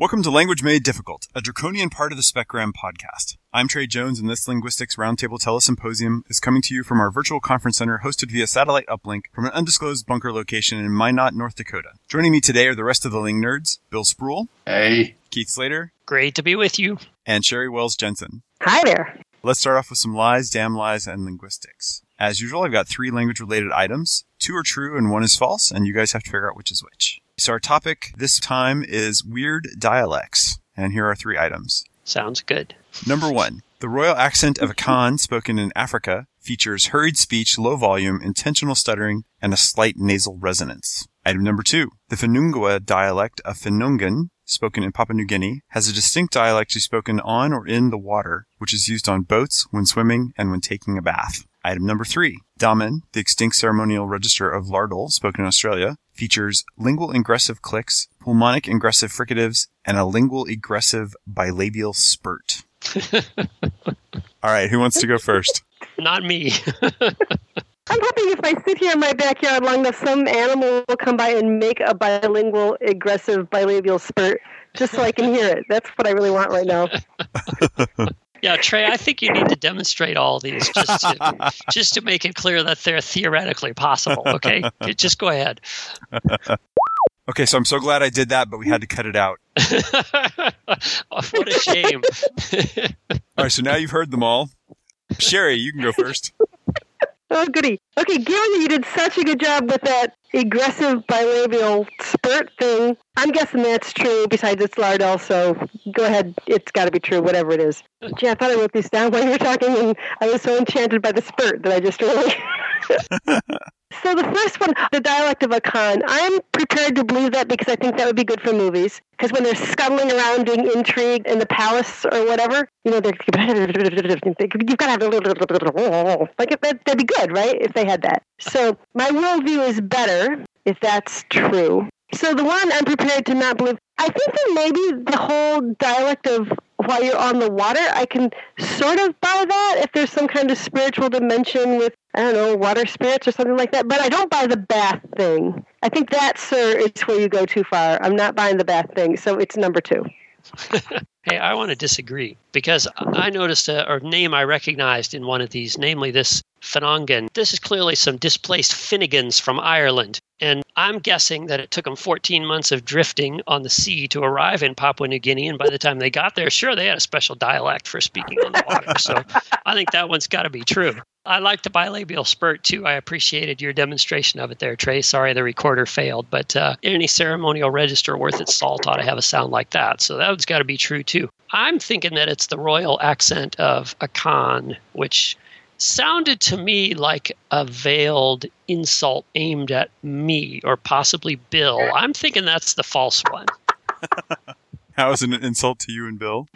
Welcome to Language Made Difficult, a draconian part of the Specgram podcast. I'm Trey Jones, and this Linguistics Roundtable Telesymposium is coming to you from our virtual conference center hosted via satellite uplink from an undisclosed bunker location in Minot, North Dakota. Joining me today are the rest of the Ling Nerds, Bill Spruill, Hey. Keith Slater, Great to be with you. and Sherry Wells Jensen. Hi there. Let's start off with some lies, damn lies, and linguistics. As usual, I've got three language related items. Two are true and one is false, and you guys have to figure out which is which. So our topic this time is weird dialects, and here are three items. Sounds good. Number one, the royal accent of Akan spoken in Africa features hurried speech, low volume, intentional stuttering, and a slight nasal resonance. Item number two, the Finungwa dialect of Finongan, spoken in Papua New Guinea, has a distinct dialect to spoken on or in the water, which is used on boats, when swimming, and when taking a bath. Item number three, Damin, the extinct ceremonial register of Lardil, spoken in Australia, features lingual ingressive clicks, pulmonic ingressive fricatives, and a lingual egressive bilabial spurt. All right, who wants to go first? Not me. I'm hoping if I sit here in my backyard long enough, some animal will come by and make a bilingual, aggressive, bilabial spurt just so I can hear it. That's what I really want right now. yeah, Trey, I think you need to demonstrate all these just to, just to make it clear that they're theoretically possible. Okay, just go ahead. Okay, so I'm so glad I did that, but we had to cut it out. Oh, what a shame. All right, so now you've heard them all. Sherry, you can go first. Oh, goody. Okay, given that you did such a good job with that aggressive bilabial spurt thing, I'm guessing that's true. Besides, it's Lardil, so go ahead. It's got to be true, whatever it is. Gee, I thought I wrote these down while you were talking, and I was so enchanted by the spurt that I just really. so the first one, the dialect of Akan, I'm prepared to believe that because I think that would be good for movies. Because when they're scuttling around doing intrigue in the palace or whatever, you know, they're you've got to have a little like that, that'd be good, right? If they had that. So my worldview is better if that's true. So the one I'm prepared to not believe. I think that maybe the whole dialect of while you're on the water, I can sort of buy that if there's some kind of spiritual dimension with I don't know water spirits or something like that. But I don't buy the bath thing. I think that, sir, is where you go too far. I'm not buying the bath thing, so it's number two. hey, I want to disagree because I noticed a, a, name I recognized in one of these, namely this Finongan. This is clearly some displaced Finnegans from Ireland. And I'm guessing that it took them 14 months of drifting on the sea to arrive in Papua New Guinea. And by the time they got there, sure, they had a special dialect for speaking on the water. So I think that one's got to be true. I like the bilabial spurt too. I appreciated your demonstration of it there, Trey. Sorry the recorder failed, but uh, any ceremonial register worth its salt ought to have a sound like that. So that one's got to be true too. I'm thinking that it's the royal accent of Akan, which sounded to me like a veiled insult aimed at me or possibly Bill. I'm thinking that's the false one. How is it an insult to you and Bill?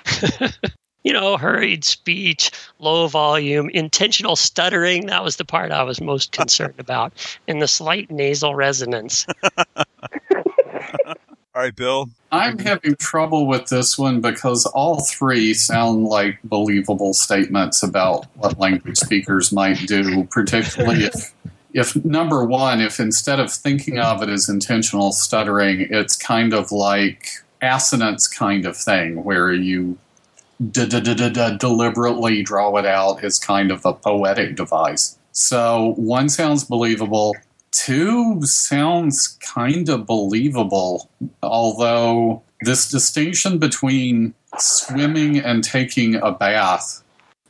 you know, hurried speech, low volume, intentional stuttering. That was the part I was most concerned about, and the slight nasal resonance. Right, Bill. I'm having trouble with this one because all three sound like believable statements about what language speakers might do, particularly if if number one, if instead of thinking of it as intentional stuttering, it's kind of like assonance kind of thing where you deliberately draw it out as kind of a poetic device. So one sounds believable. Two sounds kind of believable, although this distinction between swimming and taking a bath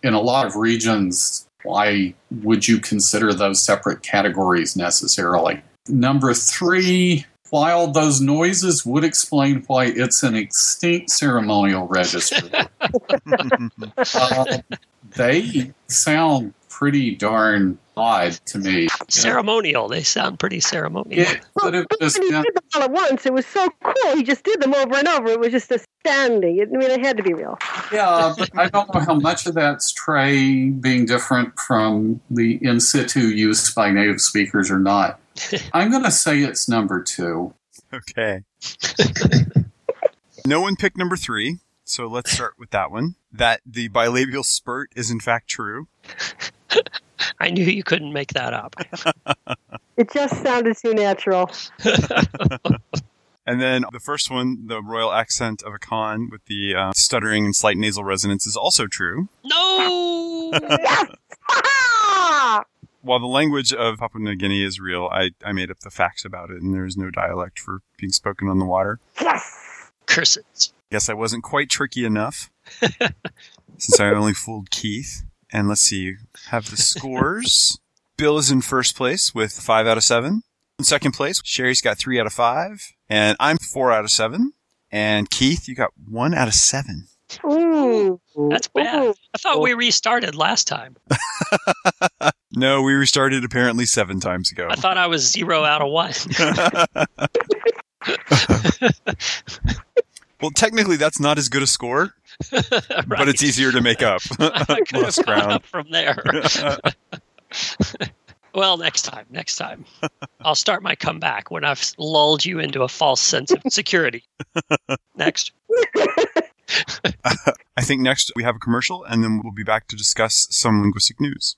in a lot of regions, why would you consider those separate categories necessarily? Number three, while those noises would explain why it's an extinct ceremonial register, uh, they sound pretty darn odd to me. Ceremonial. They sound pretty ceremonial. Yeah, but it just, he did them all at once. It was so cool. He just did them over and over. It was just astounding. I mean, it had to be real. Yeah, but I don't know how much of that's Trey being different from the in situ use by native speakers or not. I'm going to say it's number two. Okay. no one picked number three, so let's start with that one. That the bilabial spurt is in fact true. I knew you couldn't make that up. it just sounded too natural. And then the first one, the royal accent of Akan with the uh, stuttering and slight nasal resonance, is also true. No! yes! While the language of Papua New Guinea is real, I, I made up the facts about it, and there is no dialect for being spoken on the water. yes! Curses. Guess I wasn't quite tricky enough, since I only fooled Keith. And let's see, you have the scores. Bill is in first place with five out of seven. In second place, Sherry's got three out of five, and I'm four out of seven. And Keith, you got one out of seven. Ooh. That's bad. Ooh. I thought we restarted last time. No, we restarted apparently seven times ago. I thought I was zero out of one. well, technically, that's not as good a score, but it's easier to make up. I could have Less gone ground. up from there. well, next time, next time. I'll start my comeback when I've lulled you into a false sense of security. Next. I think next we have a commercial, and then we'll be back to discuss some linguistic news.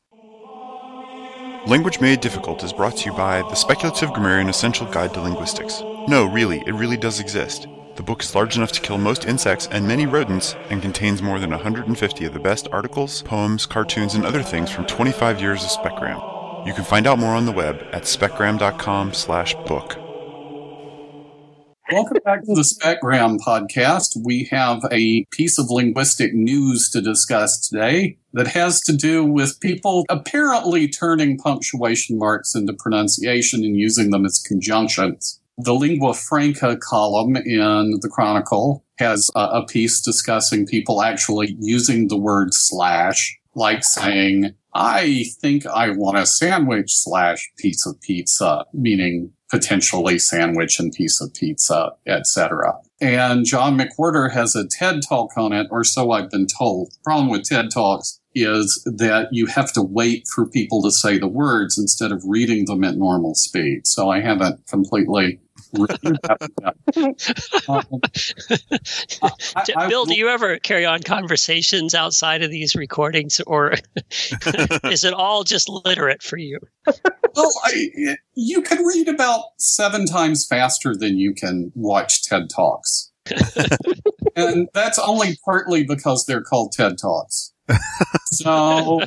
Language Made Difficult is brought to you by The Speculative Grammarian Essential Guide to Linguistics. No, really, it really does exist. The book is large enough to kill most insects and many rodents and contains more than 150 of the best articles, poems, cartoons, and other things from 25 years of Specgram. You can find out more on the web at specgram.com slash book. Welcome back to the Specgram podcast. We have a piece of linguistic news to discuss today that has to do with people apparently turning punctuation marks into pronunciation and using them as conjunctions. The lingua franca column in the Chronicle has a, a piece discussing people actually using the word slash, like saying, I think I want a sandwich slash piece of pizza, meaning potentially sandwich and piece of pizza, etc. And John McWhorter has a TED talk on it, or so I've been told. The problem with TED talks is that you have to wait for people to say the words instead of reading them at normal speed. So I haven't completely. Um, I- D- I- Bill, do you ever carry on conversations outside of these recordings, or is it all just literate for you? Well, I, you can read about seven times faster than you can watch TED Talks. and that's only partly because they're called TED Talks. So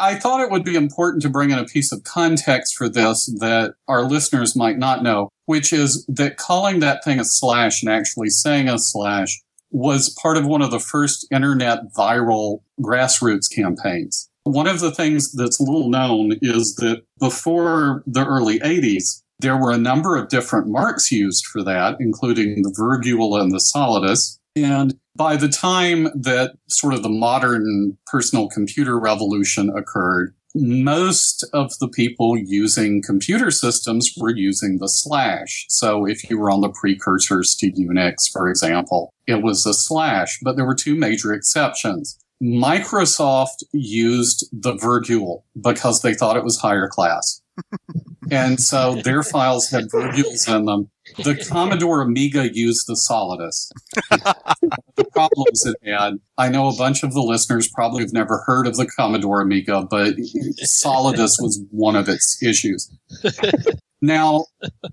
I thought it would be important to bring in a piece of context for this that our listeners might not know, which is that calling that thing a slash and actually saying a slash was part of one of the first internet viral grassroots campaigns. One of the things that's little known is that before the early 80s, there were a number of different marks used for that, including the virgule and the solidus. And by the time that sort of the modern personal computer revolution occurred, most of the people using computer systems were using the slash. So if you were on the precursors to Unix, for example, it was a slash, but there were two major exceptions. Microsoft used the virgule because they thought it was higher class. and so their files had virgules in them. The Commodore Amiga used the Solidus. the problems it had. I know a bunch of the listeners probably have never heard of the Commodore Amiga, but Solidus was one of its issues. Now,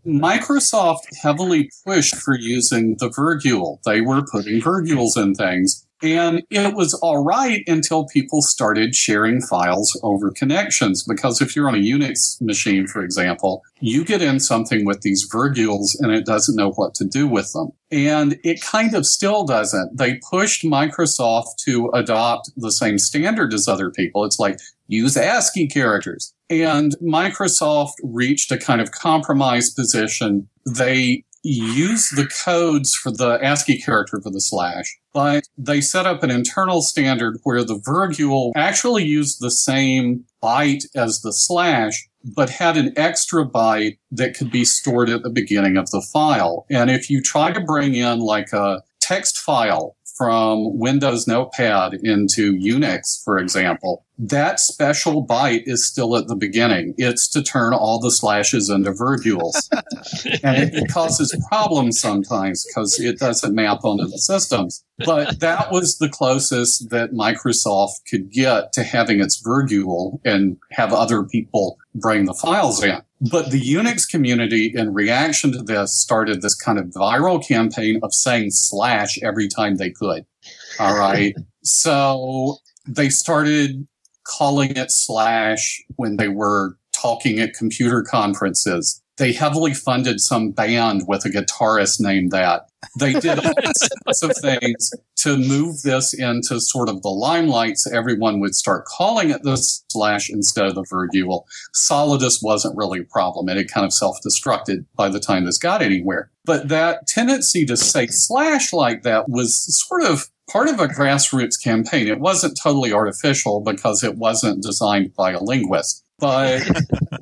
Microsoft heavily pushed for using the virgule. They were putting virgules in things. And it was all right until people started sharing files over connections. Because if you're on a Unix machine, for example, you get in something with these virgules and it doesn't know what to do with them. And it kind of still doesn't. They pushed Microsoft to adopt the same standard as other people. It's like, use ASCII characters. And Microsoft reached a kind of compromise position. They use the codes for the ASCII character for the slash, but they set up an internal standard where the virgule actually used the same byte as the slash, but had an extra byte that could be stored at the beginning of the file. And if you try to bring in like a text file from Windows Notepad into Unix, for example, that special byte is still at the beginning. It's to turn all the slashes into virgules. and it, causes problems sometimes because it doesn't map onto the systems. But that was the closest that Microsoft could get to having its virgule and have other people bring the files in. But the Unix community, in reaction to this, started this kind of viral campaign of saying slash every time they could. All right. so they started calling it slash when they were talking at computer conferences. They heavily funded some band with a guitarist named that. They did all sorts of things to move this into sort of the limelight so everyone would start calling it the slash instead of the virgule. Solidus wasn't really a problem and it kind of self-destructed by the time this got anywhere. But that tendency to say slash like that was sort of part of a grassroots campaign. It wasn't totally artificial because it wasn't designed by a linguist, but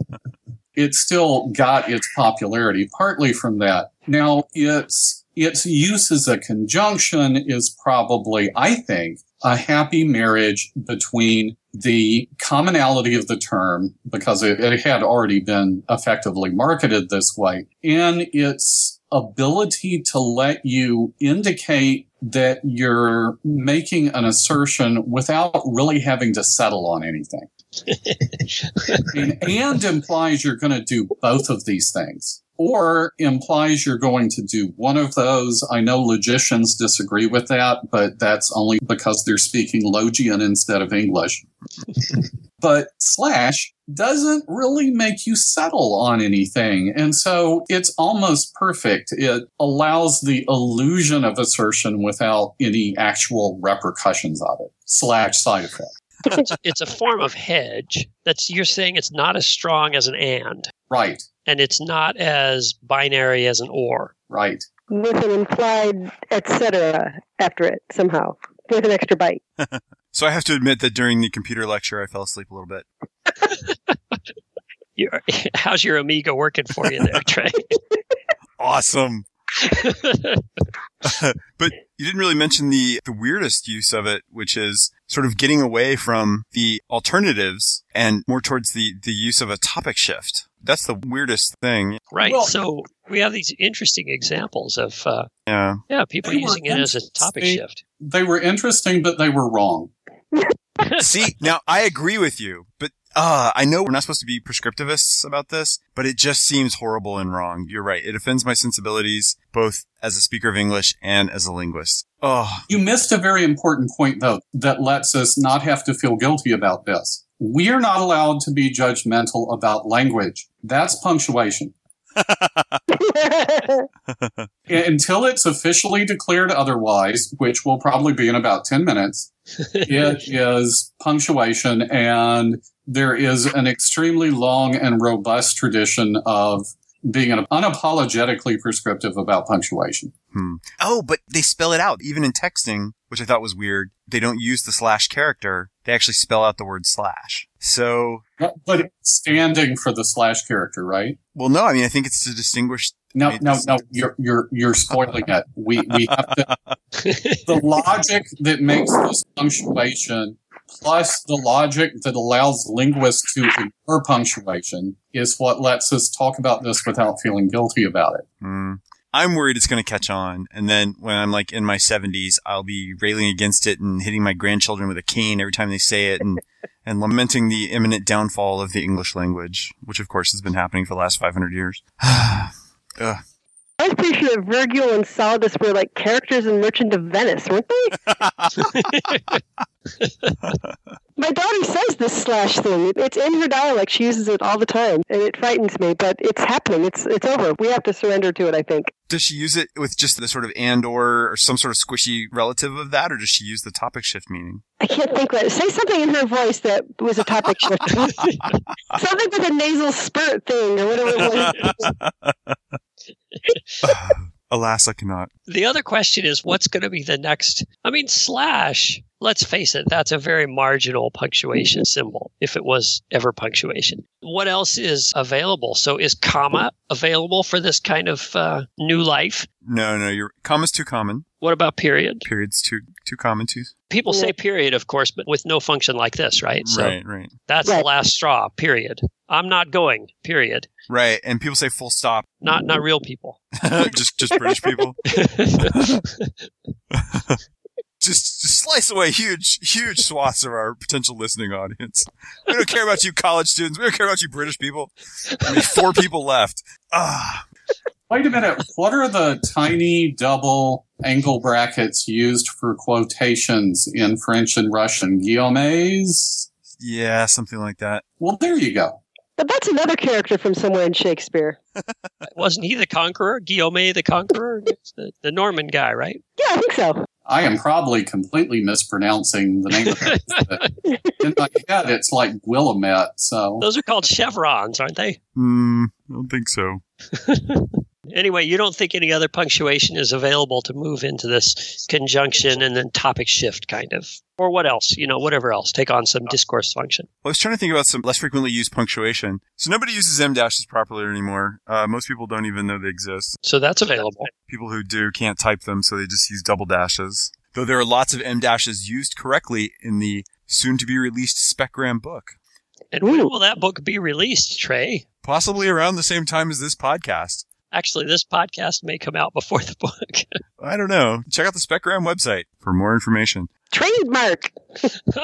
it still got its popularity partly from that. Now, its its use as a conjunction is probably, I think, a happy marriage between the commonality of the term, because it, it had already been effectively marketed this way, and its ability to let you indicate that you're making an assertion without really having to settle on anything. and, and implies you're going to do both of these things or implies you're going to do one of those. I know logicians disagree with that, but that's only because they're speaking Loglan instead of English. but slash doesn't really make you settle on anything. And so it's almost perfect. It allows the illusion of assertion without any actual repercussions of it, slash side effect. it's, it's a form of hedge that's you're saying it's not as strong as an and right and it's not as binary as an or. Right. With an implied etc after it somehow with an extra byte. So i have to admit that during the computer lecture i fell asleep a little bit. How's your amiga working for you there trey? Awesome. But you didn't really mention the, the weirdest use of it, which is sort of getting away from the alternatives and more towards the, the use of a topic shift. That's the weirdest thing. Right. Well, so we have these interesting examples of, uh, yeah, yeah, people using it as a topic shift. They were interesting, but they were wrong. See, now I agree with you, but uh, I know we're not supposed to be prescriptivists about this, but it just seems horrible and wrong. You're right. It offends my sensibilities, both as a speaker of English and as a linguist. Oh. You missed a very important point, though, that lets us not have to feel guilty about this. We're not allowed to be judgmental about language. That's punctuation. Until it's officially declared otherwise, which will probably be in about 10 minutes, it is punctuation and there is an extremely long and robust tradition of being unapologetically prescriptive about punctuation. Hmm. Oh, but they spell it out even in texting, which I thought was weird. They don't use the slash character. They actually spell out the word slash. So, but it's standing for the slash character, right? Well, no. I mean, I think it's to distinguish. No, no, no. You're you're you're spoiling it. We we have to. the logic that makes this punctuation plus the logic that allows linguists to ignore punctuation is what lets us talk about this without feeling guilty about it. Mm. I'm worried it's going to catch on. And then when I'm like in my 70s, I'll be railing against it and hitting my grandchildren with a cane every time they say it and, and lamenting the imminent downfall of the English language, which of course has been happening for the last 500 years. Ugh. I was pretty sure that Virgil and Solidus were like characters in Merchant of Venice, weren't they? My daughter says this slash thing. It's in her dialect. She uses it all the time, and it frightens me. But it's happening. It's it's over. We have to surrender to it. I think. Does she use it with just the sort of and or or some sort of squishy relative of that, or does she use the topic shift meaning? I can't think right. Say something in her voice that was a topic shift. something with a nasal spurt thing or whatever it was. Alas, I cannot. The other question is what's going to be the next? I mean, slash, let's face it, that's a very marginal punctuation symbol if it was ever punctuation. What else is available? So is comma available for this kind of uh, new life? No, no, your comma's too common. What about period? Period's too too common too. People say period, of course, but with no function like this, right? So right, right. That's right. the last straw. Period. I'm not going. Period. Right, and people say full stop. Not not real people. just just British people. just, just slice away huge, huge swaths of our potential listening audience. We don't care about you college students. We don't care about you British people. I mean, four people left. Ah, Wait a minute. What are the tiny double angle brackets used for quotations in French and Russian? Guillemets? yeah, something like that. Well, there you go. But that's another character from somewhere in Shakespeare. Wasn't he the conqueror? Guillaume the conqueror? The, the Norman guy, right? Yeah, I think so. I am probably completely mispronouncing the name of it. in my head, it's like Willamette. So Those are called chevrons, aren't they? Hmm, I don't think so. Anyway, you don't think any other punctuation is available to move into this conjunction and then topic shift kind of? Or what else? You know, whatever else. Take on some discourse function. Well, I was trying to think about some less frequently used punctuation. So nobody uses M dashes properly anymore. Uh, most people don't even know they exist. So that's available. People who do can't type them, so they just use double dashes. Though there are lots of M dashes used correctly in the soon to be released Specgram book. And when Ooh. will that book be released, Trey? Possibly around the same time as this podcast. Actually, this podcast may come out before the book. I don't know. Check out the Specgram website for more information. Trademark.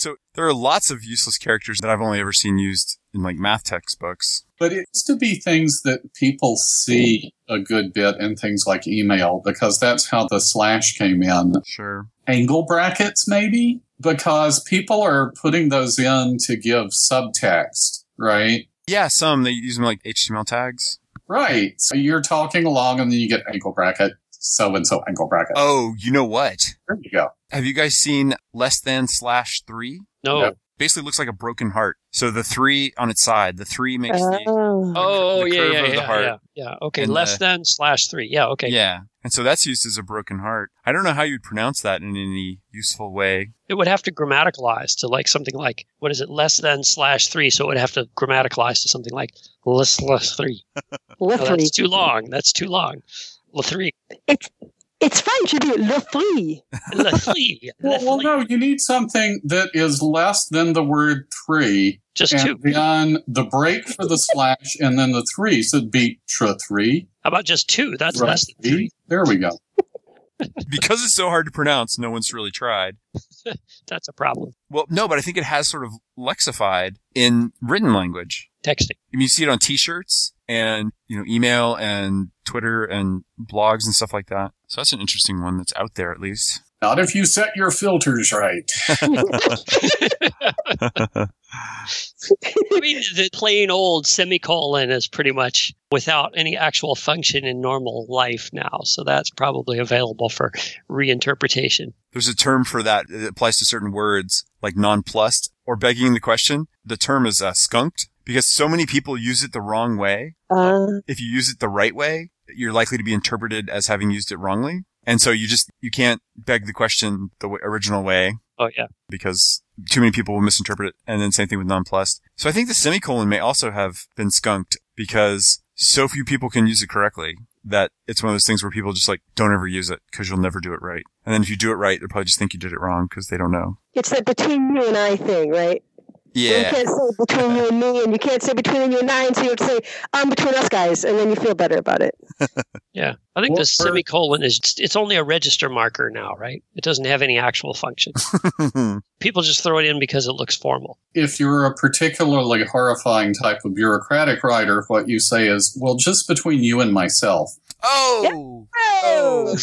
So there are lots of useless characters that I've only ever seen used in like math textbooks. But it used to be things that people see a good bit in things like email because that's how the slash came in. Sure. Angle brackets, maybe? Because people are putting those in to give subtext, right? Yeah, some they use them like HTML tags. Right. So you're talking along and then you get angle bracket, so and so angle bracket. Oh, you know what? There you go. Have you guys seen less than slash three? No. Yep. Basically looks like a broken heart. So the three on its side, the three makes the Oh. Oh, the yeah, curve yeah, of the yeah, heart. yeah. Yeah. Okay. And Less the- than slash three. Yeah. Okay. Yeah. And so that's used as a broken heart. I don't know how you'd pronounce that in any useful way. It would have to grammaticalize to like something like, what is it? Less than slash three. So it would have to grammaticalize to something like less, less three. No, Literally. that's too long. That's too long. Le three. It's it's fine to do le three. Le three. Well, well, no, you need something that is less than the word three, Just and two. then the break for the slash, and then the three. So it'd be tra three. How about just two? That's right, less than three. There we go. Because it's so hard to pronounce, no one's really tried. That's a problem. Well, no, but I think it has sort of lexified in written language. Texting. I mean, you see it on t-shirts and, you know, email and Twitter and blogs and stuff like that. So that's an interesting one that's out there at least. Not if you set your filters right. I mean, the plain old semicolon is pretty much without any actual function in normal life now. So that's probably available for reinterpretation. There's a term for that. It applies to certain words like nonplussed or begging the question. The term is uh, skunked because so many people use it the wrong way. Uh, If you use it the right way, you're likely to be interpreted as having used it wrongly. And so you just, you can't beg the question the w- original way Oh, yeah. because too many people will misinterpret it. And then same thing with nonplussed. So I think the semicolon may also have been skunked because so few people can use it correctly that it's one of those things where people just like don't ever use it because you'll never do it right. And then if you do it right, they'll probably just think you did it wrong because they don't know. it's that between you and I thing, right? You Yeah. can't say between you and me, and you can't say between you and I, and so you have to say um between us guys, and then you feel better about it. Yeah. I think Well, the semicolon is, it's only a register marker now, right? It doesn't have any actual function. People just throw it in because it looks formal. If you're a particularly horrifying type of bureaucratic writer, what you say is, well, just between you and myself. oh! Oh.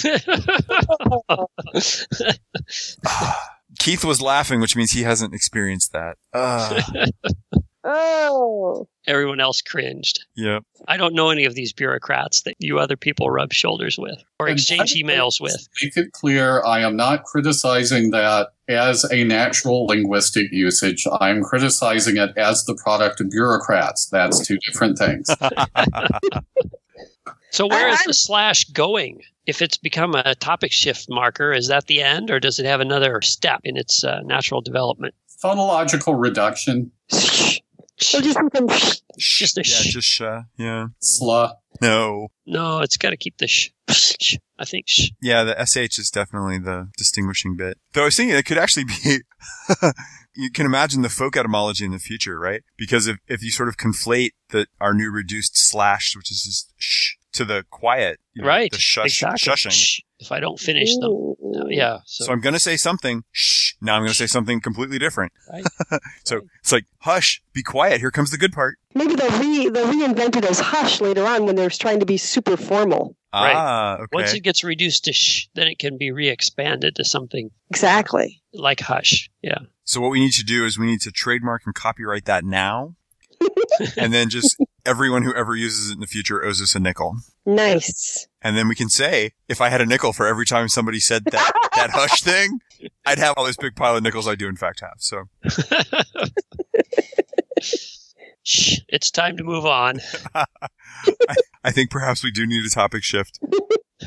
Keith was laughing, which means he hasn't experienced that. Uh, Oh, Everyone else cringed. yep. I don't know any of these bureaucrats that you other people rub shoulders with or exchange emails with. Make it clear, I am not criticizing that as a natural linguistic usage. I am criticizing it as the product of bureaucrats. That's two different things. So where I- is I'm- the slash going? If it's become a topic shift marker, is that the end, or does it have another step in its uh, natural development? Phonological reduction, so just become Just a yeah, sh. just sh. Yeah. sla. No. No, it's got to keep the sh. sh. I think sh. Yeah, the sh is definitely the distinguishing bit. Though I was thinking it could actually be. you can imagine the folk etymology in the future, right? Because if if you sort of conflate the our new reduced slash, which is just sh, to the quiet, you know, right. The shush, exactly. shushing. Shh, if I don't finish them. Ooh. Yeah. So, So I'm going to say something. Shh. Now I'm going to say something completely different. right. So it's like, hush, be quiet. Here comes the good part. Maybe they'll re they'll reinvent it as hush later on when they're trying to be super formal. Right. Ah, okay. Once it gets reduced to shh, then it can be re-expanded to something Exactly. like hush. Yeah. So what we need to do is we need to trademark and copyright that now. and then just everyone who ever uses it in the future owes us a nickel. Nice. And then we can say, if I had a nickel for every time somebody said that, that hush thing, I'd have all this big pile of nickels I do in fact have. So Shh, it's time to move on. I think perhaps we do need a topic shift.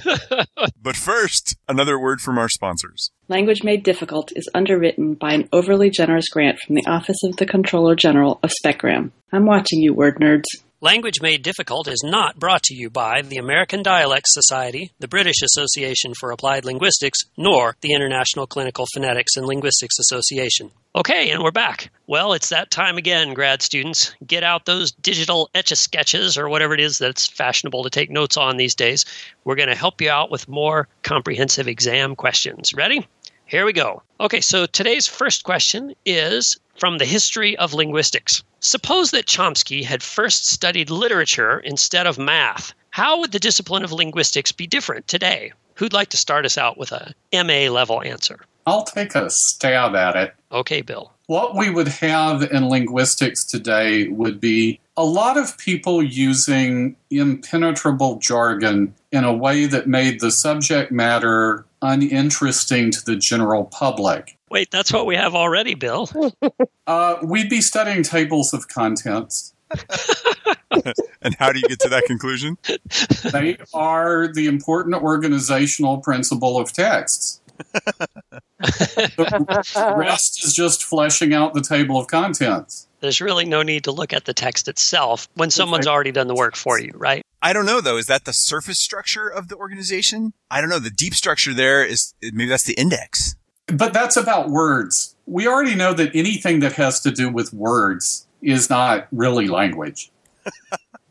but first, another word from our sponsors. Language Made Difficult is underwritten by an overly generous grant from the Office of the Controller General of Specgram. I'm watching you, word nerds. Language Made Difficult is not brought to you by the American Dialect Society, the British Association for Applied Linguistics, nor the International Clinical Phonetics and Linguistics Association. Okay, and we're back. Well, it's that time again, grad students. Get out those digital etch a sketches or whatever it is that's fashionable to take notes on these days. We're going to help you out with more comprehensive exam questions. Ready? Here we go. Okay, so today's first question is from the history of linguistics. Suppose that Chomsky had first studied literature instead of math. How would the discipline of linguistics be different today? Who'd like to start us out with a MA level answer? I'll take a stab at it. Okay, Bill. What we would have in linguistics today would be a lot of people using impenetrable jargon in a way that made the subject matter uninteresting to the general public. Wait, that's what we have already, Bill. Uh, we'd be studying tables of contents. And how do you get to that conclusion? They are the important organizational principle of texts. the rest is just fleshing out the table of contents. There's really no need to look at the text itself when someone's already done the work for you, right? I don't know though. Is that the surface structure of the organization? I don't know. The deep structure there is maybe that's the index. But that's about words. We already know that anything that has to do with words is not really language.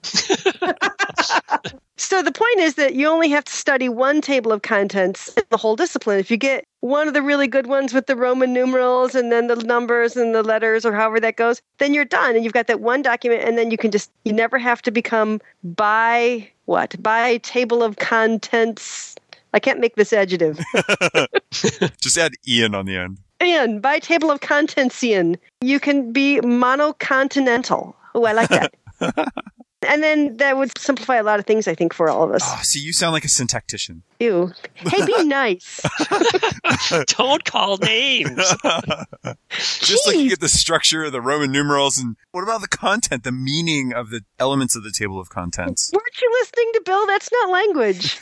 So the point is that you only have to study one table of contents in the whole discipline. If you get one of the really good ones with the Roman numerals and then the numbers and the letters or however that goes, then you're done and you've got that one document and then you can just you never have to become by what? By table of contents. I can't make this adjective. Just add Ian on the end. and by table of contentsian, you can be monocontinental. Oh, I like that. and then that would simplify a lot of things, I think, for all of us. Oh, see, you sound like a syntactician. Ew. Hey, be nice. Don't call names. Just looking at the structure of the Roman numerals and what about the content, the meaning of the elements of the table of contents? Weren't you listening to Bill? That's not language.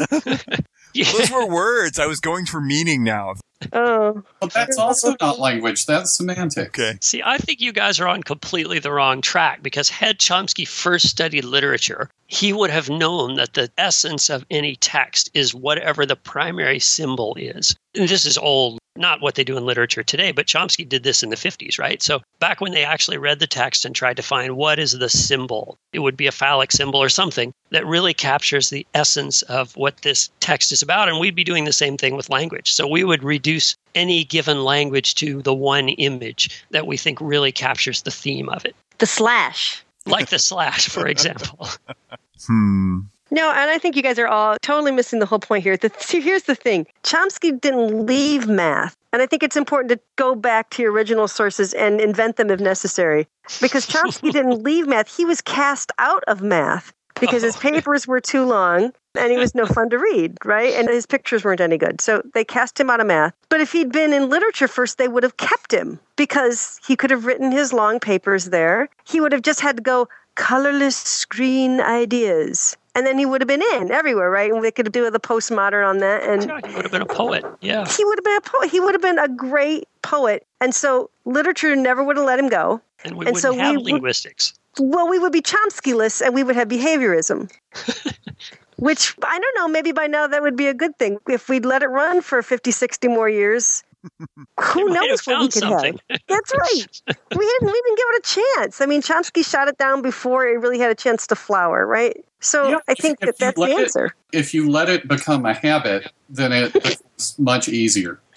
Those were words. I was going for meaning now. Oh, But that's also not language, that's semantics. Okay. See, I think you guys are on completely the wrong track because had Chomsky first studied literature, he would have known that the essence of any text is whatever the primary symbol is. And this is old, not what they do in literature today, but Chomsky did this in the 50s, right? So back when they actually read the text and tried to find what is the symbol, it would be a phallic symbol or something that really captures the essence of what this text is about. And we'd be doing the same thing with language. So we would reduce any given language to the one image that we think really captures the theme of it, the slash. like the slash, for example. Hmm. No, and I think you guys are all totally missing the whole point here. The, see, here's the thing Chomsky didn't leave math. And I think it's important to go back to your original sources and invent them if necessary. Because Chomsky didn't leave math, he was cast out of math because his oh, papers were too long and he was no fun to read, right? And his pictures weren't any good. So they cast him out of math. But if he'd been in literature first, they would have kept him because he could have written his long papers there. He would have just had to go colorless green ideas. And then he would have been in everywhere, right? And they could do the postmodern on that. And Yeah, he would have been a poet. Yeah. he would have been a poet. He would have been a great poet. And so literature never would have let him go. And we And wouldn't so we have would- linguistics. Well, we would be Chomsky-less and we would have behaviorism. Which I don't know, maybe by now that would be a good thing. If we'd let it run for 50, 60 more years, Who knows what he could something. have? That's right. We didn't even give it a chance. I mean, Chomsky shot it down before it really had a chance to flower, right? So Yeah, I think if that you that's the let it- answer. If you let it become a habit, then it becomes much easier.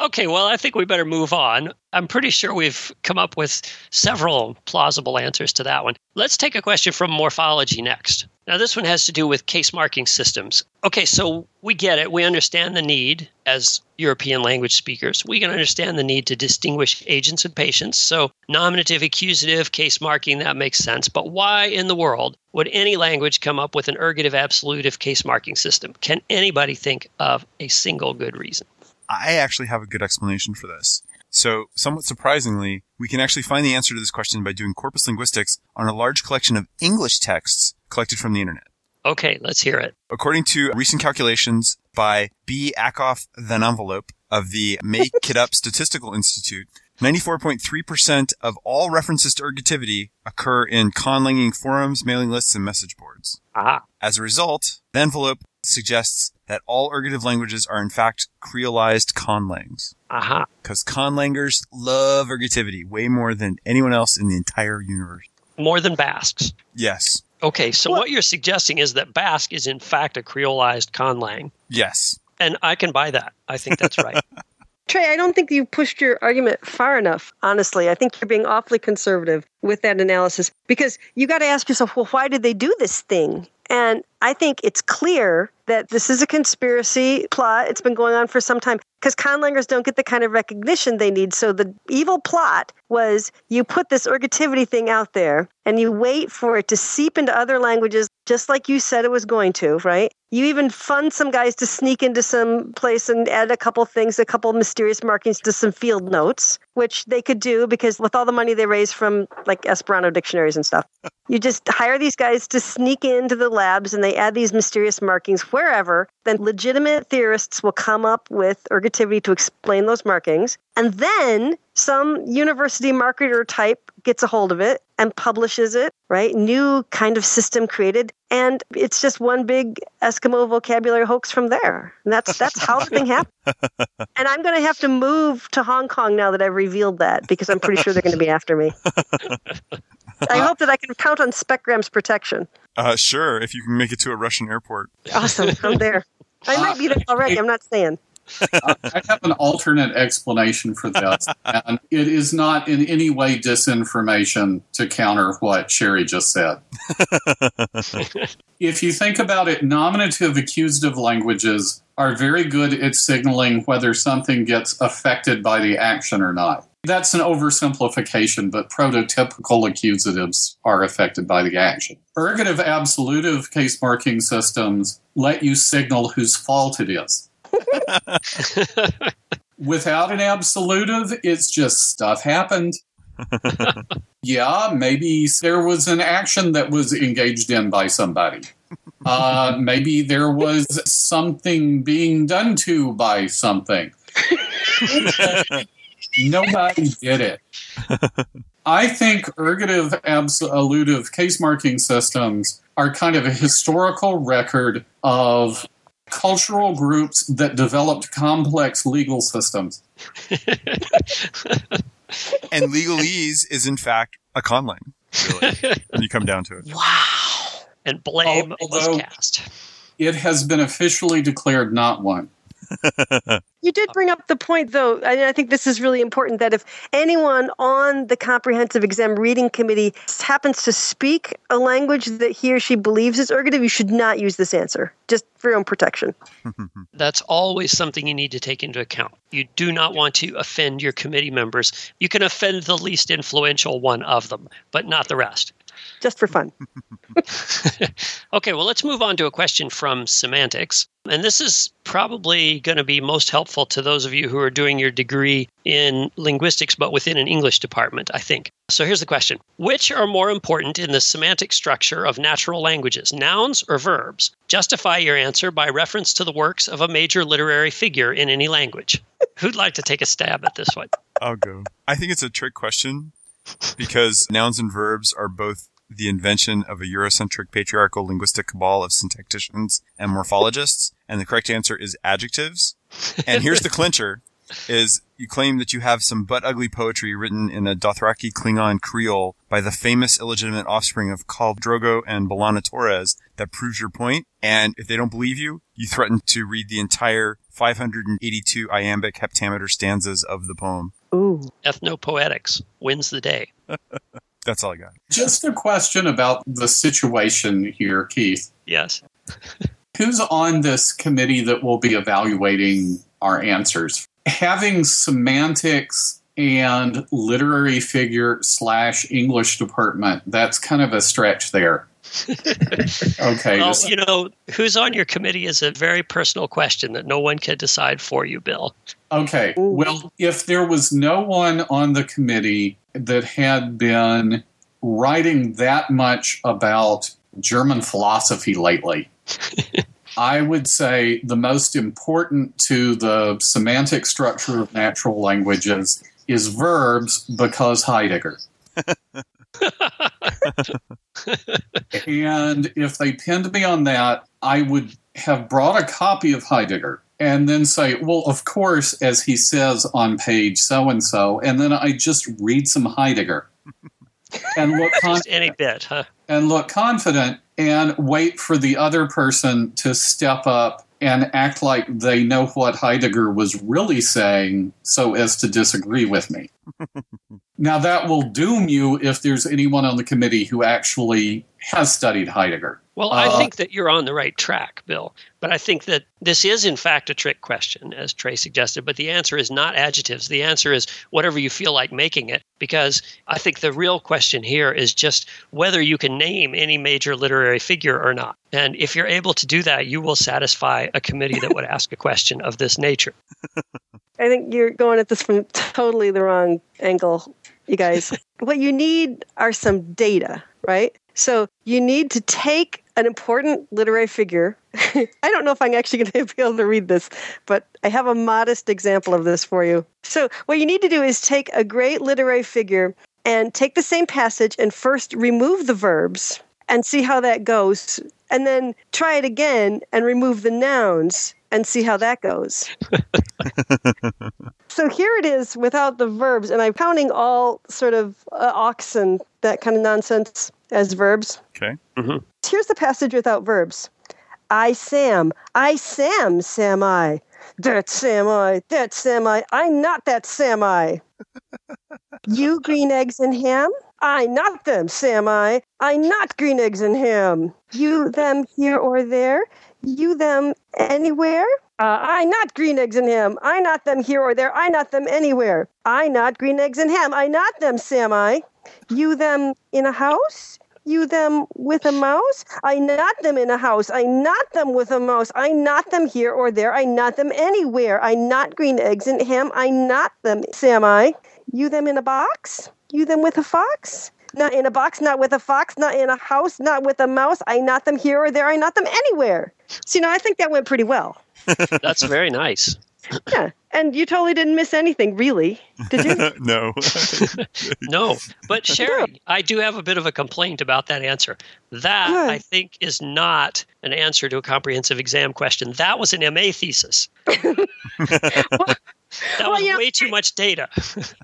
Okay, well, I think we better move on. I'm pretty sure we've come up with several plausible answers to that one. Let's take a question from morphology next. Now, this one has to do with case marking systems. Okay, so we get it. We understand the need as European language speakers. We can understand the need to distinguish agents and patients. So, nominative, accusative, case marking, that makes sense. But why in the world would any language come up with an ergative, absolutive case marking system? Can anybody think of a single good reason? I actually have a good explanation for this. So, somewhat surprisingly, we can actually find the answer to this question by doing corpus linguistics on a large collection of English texts collected from the internet. Okay, let's hear it. According to recent calculations by B. Akoff Van Envelope of the Make It Up Statistical Institute, 94.3% of all references to ergativity occur in conlanging forums, mailing lists, and message boards. Ah, As a result, the envelope suggests that all ergative languages are in fact creolized conlangs. Aha. Because conlangers love ergativity way more than anyone else in the entire universe. More than Basques. Yes. Okay, so Well- what you're suggesting is that Basque is in fact a creolized conlang. Yes. And I can buy that. I think that's right. Trey, I don't think you pushed your argument far enough, honestly. I think you're being awfully conservative with that analysis because you got to ask yourself, well, why did they do this thing? And I think it's clear that this is a conspiracy plot. It's been going on for some time because conlangers don't get the kind of recognition they need. So the evil plot was you put this ergativity thing out there and you wait for it to seep into other languages just like you said it was going to, right? You even fund some guys to sneak into some place and add a couple things, a couple mysterious markings to some field notes, which they could do because with all the money they raise from like Esperanto dictionaries and stuff, you just hire these guys to sneak into the labs and they add these mysterious markings wherever. Then legitimate theorists will come up with ergativity to explain those markings. And then some university marketer type gets a hold of it and publishes it, right? New kind of system created. And it's just one big Eskimo vocabulary hoax from there. And that's that's how the thing happened. And I'm gonna have to move to Hong Kong now that I've revealed that because I'm pretty sure they're gonna be after me. I hope that I can count on Specgram's protection. Uh, sure, if you can make it to a Russian airport. Awesome. I'm there. I might be there already. I'm not saying. I have an alternate explanation for this, and it is not in any way disinformation to counter what Sherry just said. if you think about it, nominative accusative languages are very good at signaling whether something gets affected by the action or not. That's an oversimplification, but prototypical accusatives are affected by the action. Ergative absolutive case marking systems let you signal whose fault it is. Without an absolutive, it's just stuff happened. yeah, maybe there was an action that was engaged in by somebody. Uh, maybe there was something being done to by something. Nobody did it. I think ergative absolutive case marking systems are kind of a historical record of cultural groups that developed complex legal systems. And legalese is in fact a conlang, really, when you come down to it. Wow. and blame Although- was cast. It has been officially declared not one. You did bring up the point, though, and I think this is really important that if anyone on the comprehensive exam reading committee happens to speak a language that he or she believes is ergative, you should not use this answer, just for your own protection. That's always something you need to take into account. You do not want to offend your committee members. You can offend the least influential one of them, but not the rest. Just for fun. okay, well, let's move on to a question from semantics. And this is probably going to be most helpful to those of you who are doing your degree in linguistics, but within an English department, I think. So here's the question Which are more important in the semantic structure of natural languages, nouns or verbs? Justify your answer by reference to the works of a major literary figure in any language. Who'd like to take a stab at this one? I'll go. I think it's a trick question because nouns and verbs are both the invention of a Eurocentric patriarchal linguistic cabal of syntacticians and morphologists? And the correct answer is adjectives. And here's the clincher is you claim that you have some butt ugly poetry written in a Dothraki Klingon Creole by the famous illegitimate offspring of Khal Drogo and B'Elanna Torres that proves your point. And if they don't believe you, you threaten to read the entire 582 iambic heptameter stanzas of the poem. Ooh. Ethnopoetics wins the day. That's all I got. Just a question about the situation here, Keith. Yes. Who's on this committee that will be evaluating our answers? Having semantics and literary figure slash English department, that's kind of a stretch there. Okay. Well, just- you know, who's on your committee is a very personal question that no one can decide for you, Bill. Okay. Well, if there was no one on the committee that had been writing that much about German philosophy lately, I would say the most important to the semantic structure of natural languages is verbs because Heidegger. and if they pinned me on that, I would have brought a copy of Heidegger and then say, well, of course, as he says on page so and so, and then I just read some Heidegger and look con- any bit, huh? and look confident and wait for the other person to step up and act like they know what Heidegger was really saying so as to disagree with me. now, that will doom you if there's anyone on the committee who actually has studied Heidegger. Well, I Uh, think that you're on the right track, Bill. But I think that this is, in fact, a trick question, as Trey suggested. But the answer is not adjectives. The answer is whatever you feel like making it. Because I think the real question here is just whether you can name any major literary figure or not. And if you're able to do that, you will satisfy a committee that would ask a question of this nature. I think you're going at this from totally the wrong angle, you guys. what you need are some data, right? So you need to take an important literary figure. I don't know if I'm actually going to be able to read this, but I have a modest example of this for you. So what you need to do is take a great literary figure and take the same passage and first remove the verbs and see how that goes. And then try it again and remove the nouns and see how that goes. So here it is without the verbs, and I'm counting all sort of uh, oxen, that kind of nonsense, as verbs. Okay. Here's the passage without verbs. I Sam, I Sam, Sam I. That Sam I, that Sam I, I not that Sam I. you green eggs and ham? I not them, Sam I. I not green eggs and ham. You them here or there? You them anywhere? Uh, I not green eggs and ham. I not them here or there. I not them anywhere. I not green eggs and ham. I not them, Sam I. You them in a house? You them with a mouse? I not them in a house. I not them with a mouse. I not them here or there. I not them anywhere. I not green eggs and ham. I not them, Sam I. You them in a box? You them with a fox? Not in a box, not with a fox, not in a house, not with a mouse. I not them here or there. I not them anywhere. So, you know, I think that went pretty well. That's very nice. Yeah. And you totally didn't miss anything, really. Did you? no. No, but Sherry, I do have a bit of a complaint about that answer. That Good. I think is not an answer to a comprehensive exam question. That was an MA thesis. that well, was you know- way too much data.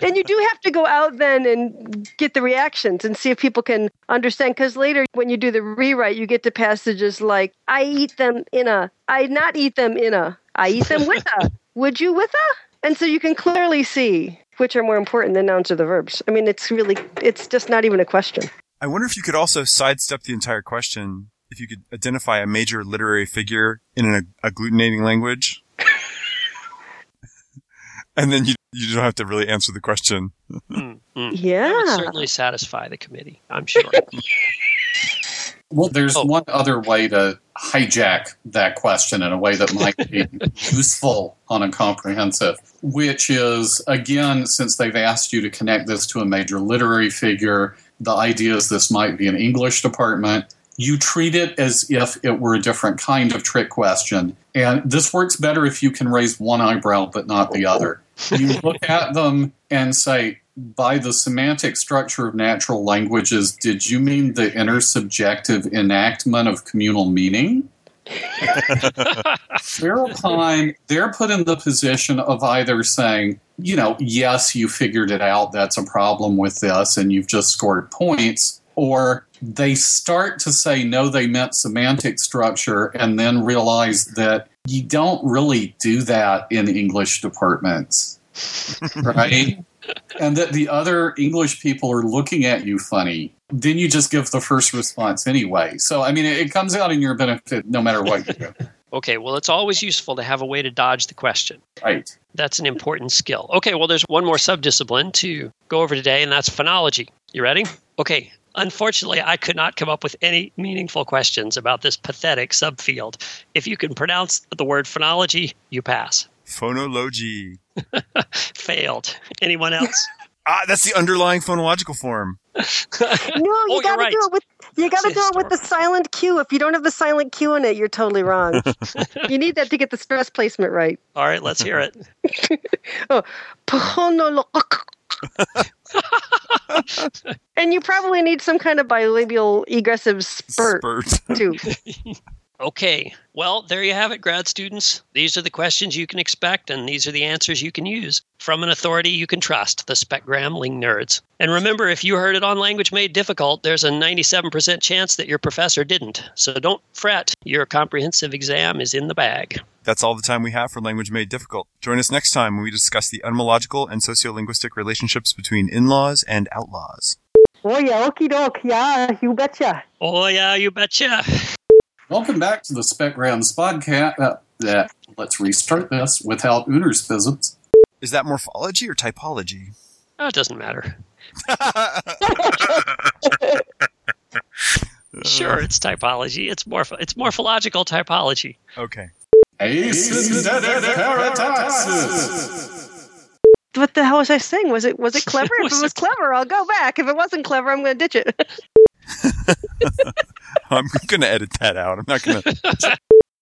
and you do have to go out then and get the reactions and see if people can understand. Because later, when you do the rewrite, you get to passages like, I eat them in a, I not eat them in a, I eat them with a, would you with a? And so you can clearly see which are more important, the nouns or the verbs. I mean, it's really, it's just not even a question. I wonder if you could also sidestep the entire question if you could identify a major literary figure in an agglutinating language. and then you, you don't have to really answer the question. Mm, mm. That would Yeah. certainly satisfy the committee, I'm sure. Well, there's Oh. one other way to hijack that question in a way that might be useful on a comprehensive, which is again, since they've asked you to connect this to a major literary figure, the idea is this might be an English department. You treat it as if it were a different kind of trick question. And this works better if you can raise one eyebrow but not the other. You look at them and say, by the semantic structure of natural languages, did you mean the intersubjective enactment of communal meaning? Whereupon they're put in the position of either saying, you know, yes, you figured it out, that's a problem with this, and you've just scored points, or they start to say, no, they meant semantic structure, and then realize that you don't really do that in English departments, right? And that the other English people are looking at you funny. Then you just give the first response anyway. So, I mean, it, it comes out in your benefit no matter what you do. Okay, well, it's always useful to have a way to dodge the question. Right. That's an important skill. Okay, well, there's one more subdiscipline to go over today, and that's phonology. You ready? Okay, Unfortunately, I could not come up with any meaningful questions about this pathetic subfield. If you can pronounce the word phonology, you pass. Phonology. Failed. Anyone else? Ah, that's the underlying phonological form. No, you Oh, gotta right. do it with you gotta do it with the silent Q. If you don't have the silent Q in it, you're totally wrong. you need that to get the stress placement right. All right, let's hear it. oh, and you probably need some kind of bilabial egressive spurt Spurt. too. Okay, well, there you have it, grad students. These are the questions you can expect, and these are the answers you can use from an authority you can trust, the Specgram Ling Nerds. And remember, if you heard it on Language Made Difficult, there's a 97% chance that your professor didn't. So don't fret, your comprehensive exam is in the bag. That's all the time we have for Language Made Difficult. Join us next time when we discuss the etymological and sociolinguistic relationships between in-laws and outlaws. Oh yeah, okie doke, yeah, you betcha. Oh, yeah, you betcha. Welcome back to the Specgrams podcast. Uh, uh, let's restart this without Uner's physics. Is that morphology or typology? Oh, it doesn't matter. Sure, it's typology. It's morph- it's morphological typology. Okay. Asyndetic parataxis. What the hell was I saying? Was it was it clever? if it was clever, I'll go back. If it wasn't clever, I'm going to ditch it. I'm going to edit that out. I'm not going to.